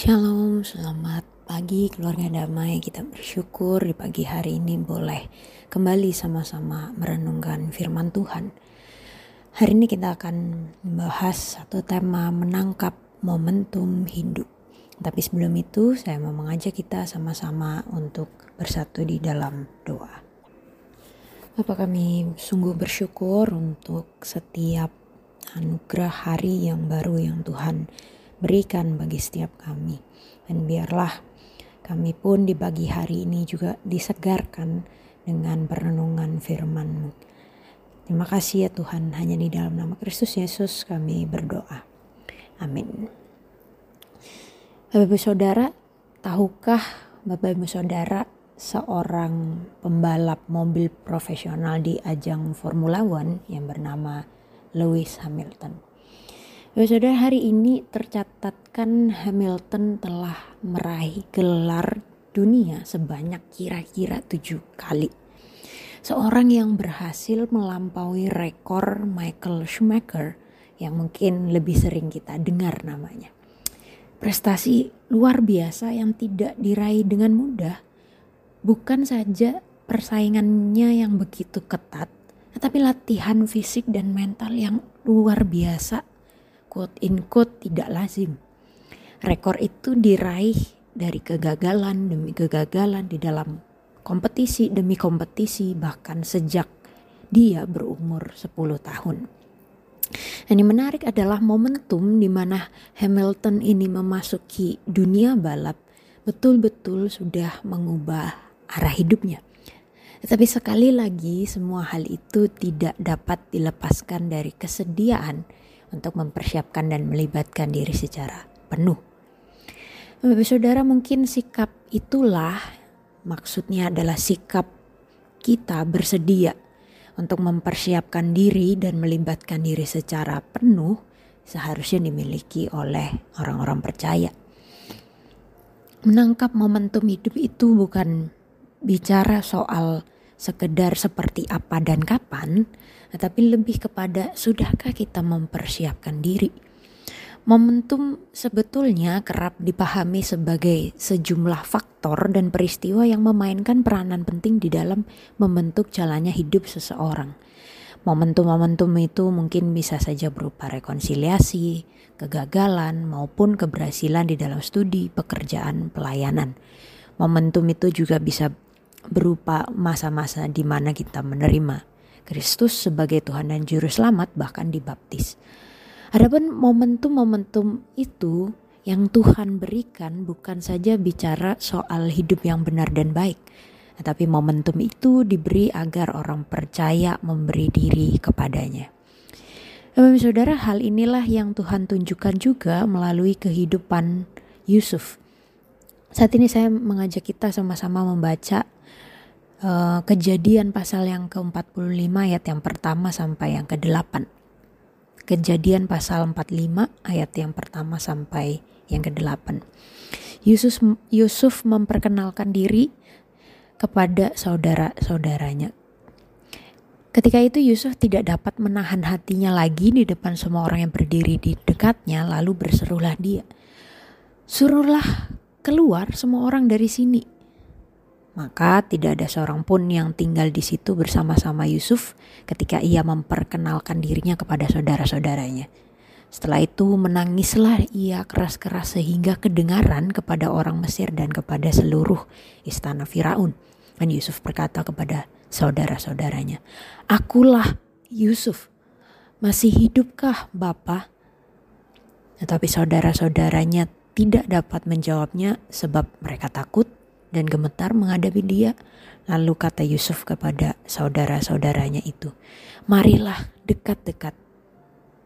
Shalom, selamat pagi keluarga damai. Kita bersyukur di pagi hari ini boleh kembali sama-sama merenungkan firman Tuhan. Hari ini kita akan membahas satu tema menangkap momentum hidup. Tapi sebelum itu saya mau mengajak kita sama-sama untuk bersatu di dalam doa. Bapak kami sungguh bersyukur untuk setiap anugerah hari yang baru yang Tuhan berikan bagi setiap kami. Dan biarlah kami pun di pagi hari ini juga disegarkan dengan perenungan firman-Mu. Terima kasih ya Tuhan, hanya di dalam nama Kristus Yesus kami berdoa. Amin. Bapak Ibu Saudara, tahukah Bapak Ibu Saudara seorang pembalap mobil profesional di ajang Formula One yang bernama Lewis Hamilton? Ya saudara hari ini tercatatkan Hamilton telah meraih gelar dunia sebanyak kira-kira tujuh kali. Seorang yang berhasil melampaui rekor Michael Schumacher yang mungkin lebih sering kita dengar namanya. Prestasi luar biasa yang tidak diraih dengan mudah. Bukan saja persaingannya yang begitu ketat, tetapi latihan fisik dan mental yang luar biasa quote in quote tidak lazim. Rekor itu diraih dari kegagalan demi kegagalan di dalam kompetisi demi kompetisi bahkan sejak dia berumur 10 tahun. Dan yang menarik adalah momentum di mana Hamilton ini memasuki dunia balap betul-betul sudah mengubah arah hidupnya. Tetapi sekali lagi semua hal itu tidak dapat dilepaskan dari kesediaan untuk mempersiapkan dan melibatkan diri secara penuh. Bapak saudara mungkin sikap itulah maksudnya adalah sikap kita bersedia untuk mempersiapkan diri dan melibatkan diri secara penuh seharusnya dimiliki oleh orang-orang percaya. Menangkap momentum hidup itu bukan bicara soal sekedar seperti apa dan kapan, tetapi lebih kepada sudahkah kita mempersiapkan diri. Momentum sebetulnya kerap dipahami sebagai sejumlah faktor dan peristiwa yang memainkan peranan penting di dalam membentuk jalannya hidup seseorang. Momentum-momentum itu mungkin bisa saja berupa rekonsiliasi, kegagalan, maupun keberhasilan di dalam studi, pekerjaan, pelayanan. Momentum itu juga bisa berupa masa-masa di mana kita menerima Kristus sebagai Tuhan dan Juru Selamat bahkan dibaptis. Adapun momentum-momentum itu yang Tuhan berikan bukan saja bicara soal hidup yang benar dan baik, tetapi momentum itu diberi agar orang percaya memberi diri kepadanya. Bapak saudara, hal inilah yang Tuhan tunjukkan juga melalui kehidupan Yusuf. Saat ini saya mengajak kita sama-sama membaca uh, kejadian pasal yang ke-45 ayat yang pertama sampai yang ke-8. Kejadian pasal 45 ayat yang pertama sampai yang ke-8. Yusuf, Yusuf memperkenalkan diri kepada saudara-saudaranya. Ketika itu Yusuf tidak dapat menahan hatinya lagi di depan semua orang yang berdiri di dekatnya lalu berserulah dia. Suruhlah keluar semua orang dari sini maka tidak ada seorang pun yang tinggal di situ bersama-sama Yusuf ketika ia memperkenalkan dirinya kepada saudara-saudaranya. Setelah itu menangislah ia keras-keras sehingga kedengaran kepada orang Mesir dan kepada seluruh istana Firaun. Dan Yusuf berkata kepada saudara-saudaranya, Akulah Yusuf, masih hidupkah Bapa? Tetapi saudara-saudaranya tidak dapat menjawabnya sebab mereka takut dan gemetar menghadapi dia. Lalu kata Yusuf kepada saudara-saudaranya itu, "Marilah dekat-dekat."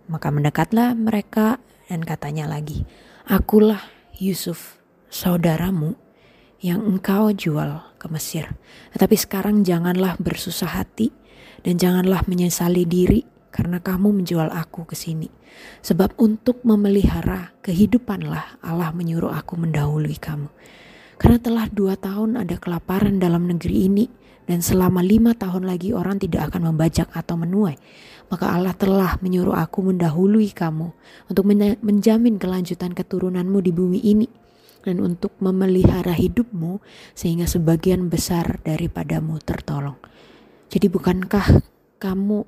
Maka mendekatlah mereka dan katanya lagi, "Akulah Yusuf, saudaramu yang engkau jual ke Mesir. Tetapi sekarang janganlah bersusah hati dan janganlah menyesali diri karena kamu menjual aku ke sini. Sebab untuk memelihara kehidupanlah Allah menyuruh aku mendahului kamu. Karena telah dua tahun ada kelaparan dalam negeri ini dan selama lima tahun lagi orang tidak akan membajak atau menuai. Maka Allah telah menyuruh aku mendahului kamu untuk menjamin kelanjutan keturunanmu di bumi ini. dan untuk memelihara hidupmu sehingga sebagian besar daripadamu tertolong. Jadi bukankah kamu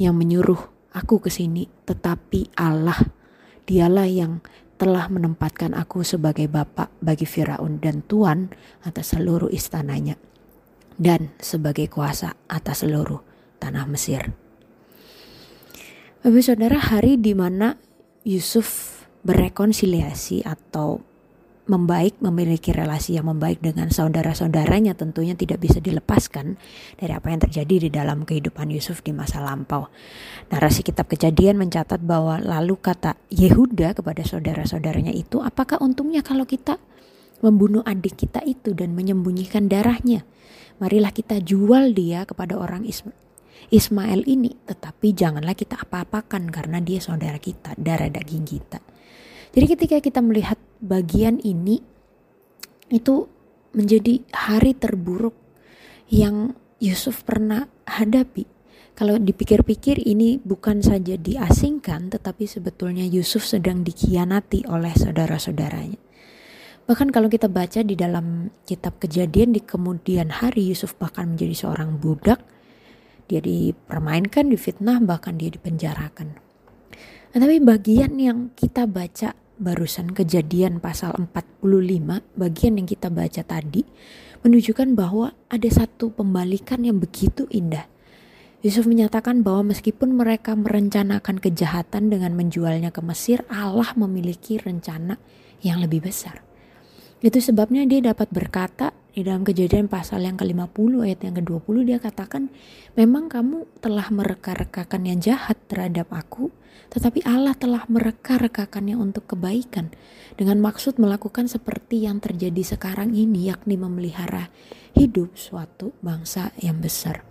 yang menyuruh aku ke sini, tetapi Allah, dialah yang telah menempatkan aku sebagai bapak bagi Firaun dan tuan atas seluruh istananya dan sebagai kuasa atas seluruh tanah Mesir. Bapak saudara, hari di mana Yusuf berekonsiliasi atau membaik, memiliki relasi yang membaik dengan saudara-saudaranya tentunya tidak bisa dilepaskan dari apa yang terjadi di dalam kehidupan Yusuf di masa lampau. Narasi kitab kejadian mencatat bahwa lalu kata Yehuda kepada saudara-saudaranya itu, apakah untungnya kalau kita membunuh adik kita itu dan menyembunyikan darahnya? Marilah kita jual dia kepada orang Ismail ini, tetapi janganlah kita apa-apakan karena dia saudara kita, darah daging kita. Jadi ketika kita melihat bagian ini itu menjadi hari terburuk yang Yusuf pernah hadapi. Kalau dipikir-pikir ini bukan saja diasingkan tetapi sebetulnya Yusuf sedang dikhianati oleh saudara-saudaranya. Bahkan kalau kita baca di dalam kitab kejadian di kemudian hari Yusuf bahkan menjadi seorang budak. Dia dipermainkan, difitnah, bahkan dia dipenjarakan. Nah, tapi bagian yang kita baca barusan kejadian pasal 45 bagian yang kita baca tadi menunjukkan bahwa ada satu pembalikan yang begitu indah. Yusuf menyatakan bahwa meskipun mereka merencanakan kejahatan dengan menjualnya ke Mesir, Allah memiliki rencana yang lebih besar. Itu sebabnya dia dapat berkata di dalam kejadian pasal yang ke-50 ayat yang ke-20 dia katakan, memang kamu telah mereka-rekakan yang jahat terhadap aku, tetapi Allah telah mereka-rekakannya untuk kebaikan dengan maksud melakukan seperti yang terjadi sekarang ini yakni memelihara hidup suatu bangsa yang besar.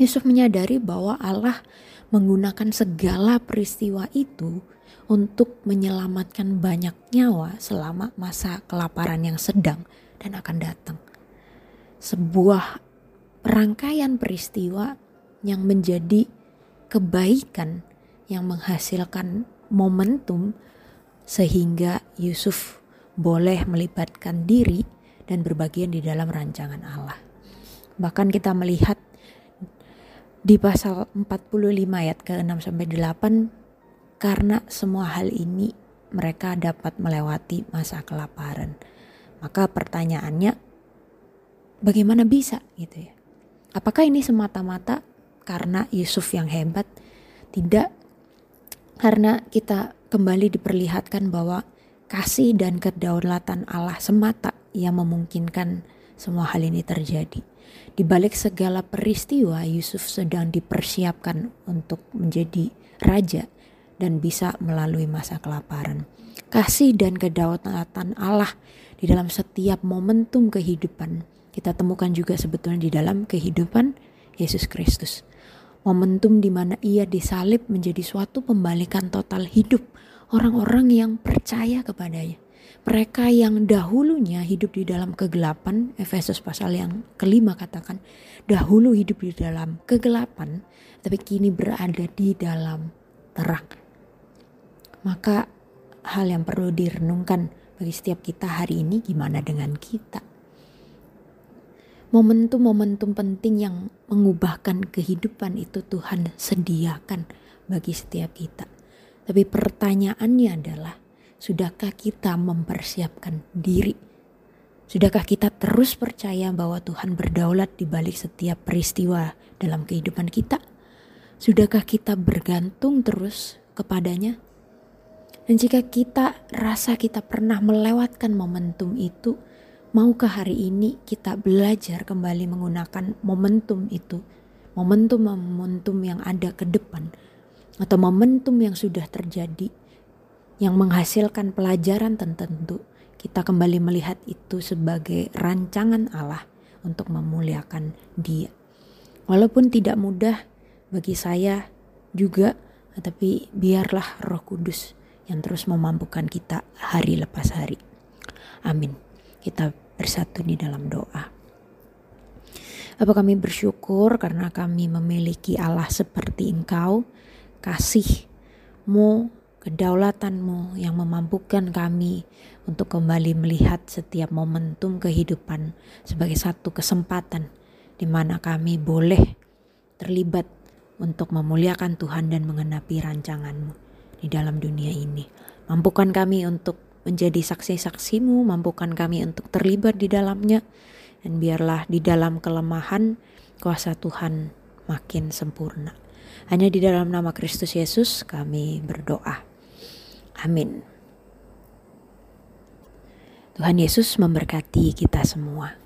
Yusuf menyadari bahwa Allah menggunakan segala peristiwa itu untuk menyelamatkan banyak nyawa selama masa kelaparan yang sedang dan akan datang. Sebuah rangkaian peristiwa yang menjadi kebaikan yang menghasilkan momentum sehingga Yusuf boleh melibatkan diri dan berbagian di dalam rancangan Allah. Bahkan kita melihat di pasal 45 ayat ke-6 sampai 8 karena semua hal ini mereka dapat melewati masa kelaparan. Maka pertanyaannya bagaimana bisa gitu ya? Apakah ini semata-mata karena Yusuf yang hebat? Tidak karena kita kembali diperlihatkan bahwa kasih dan kedaulatan Allah semata yang memungkinkan semua hal ini terjadi. Di balik segala peristiwa, Yusuf sedang dipersiapkan untuk menjadi raja dan bisa melalui masa kelaparan. Kasih dan kedaulatan Allah di dalam setiap momentum kehidupan kita temukan juga sebetulnya di dalam kehidupan Yesus Kristus momentum di mana ia disalib menjadi suatu pembalikan total hidup orang-orang yang percaya kepadanya. Mereka yang dahulunya hidup di dalam kegelapan, Efesus pasal yang kelima katakan, dahulu hidup di dalam kegelapan, tapi kini berada di dalam terang. Maka hal yang perlu direnungkan bagi setiap kita hari ini gimana dengan kita? momentum-momentum penting yang mengubahkan kehidupan itu Tuhan sediakan bagi setiap kita. Tapi pertanyaannya adalah, sudahkah kita mempersiapkan diri? Sudahkah kita terus percaya bahwa Tuhan berdaulat di balik setiap peristiwa dalam kehidupan kita? Sudahkah kita bergantung terus kepadanya? Dan jika kita rasa kita pernah melewatkan momentum itu, Maukah hari ini kita belajar kembali menggunakan momentum itu, momentum-momentum yang ada ke depan, atau momentum yang sudah terjadi, yang menghasilkan pelajaran tertentu, kita kembali melihat itu sebagai rancangan Allah untuk memuliakan Dia. Walaupun tidak mudah bagi saya juga, tapi biarlah Roh Kudus yang terus memampukan kita hari lepas hari. Amin. Kita bersatu di dalam doa. Apa kami bersyukur karena kami memiliki Allah seperti Engkau, kasihmu, kedaulatanmu yang memampukan kami untuk kembali melihat setiap momentum kehidupan sebagai satu kesempatan di mana kami boleh terlibat untuk memuliakan Tuhan dan mengenapi rancanganmu di dalam dunia ini. Mampukan kami untuk menjadi saksi-saksimu, mampukan kami untuk terlibat di dalamnya, dan biarlah di dalam kelemahan kuasa Tuhan makin sempurna. Hanya di dalam nama Kristus Yesus kami berdoa. Amin. Tuhan Yesus memberkati kita semua.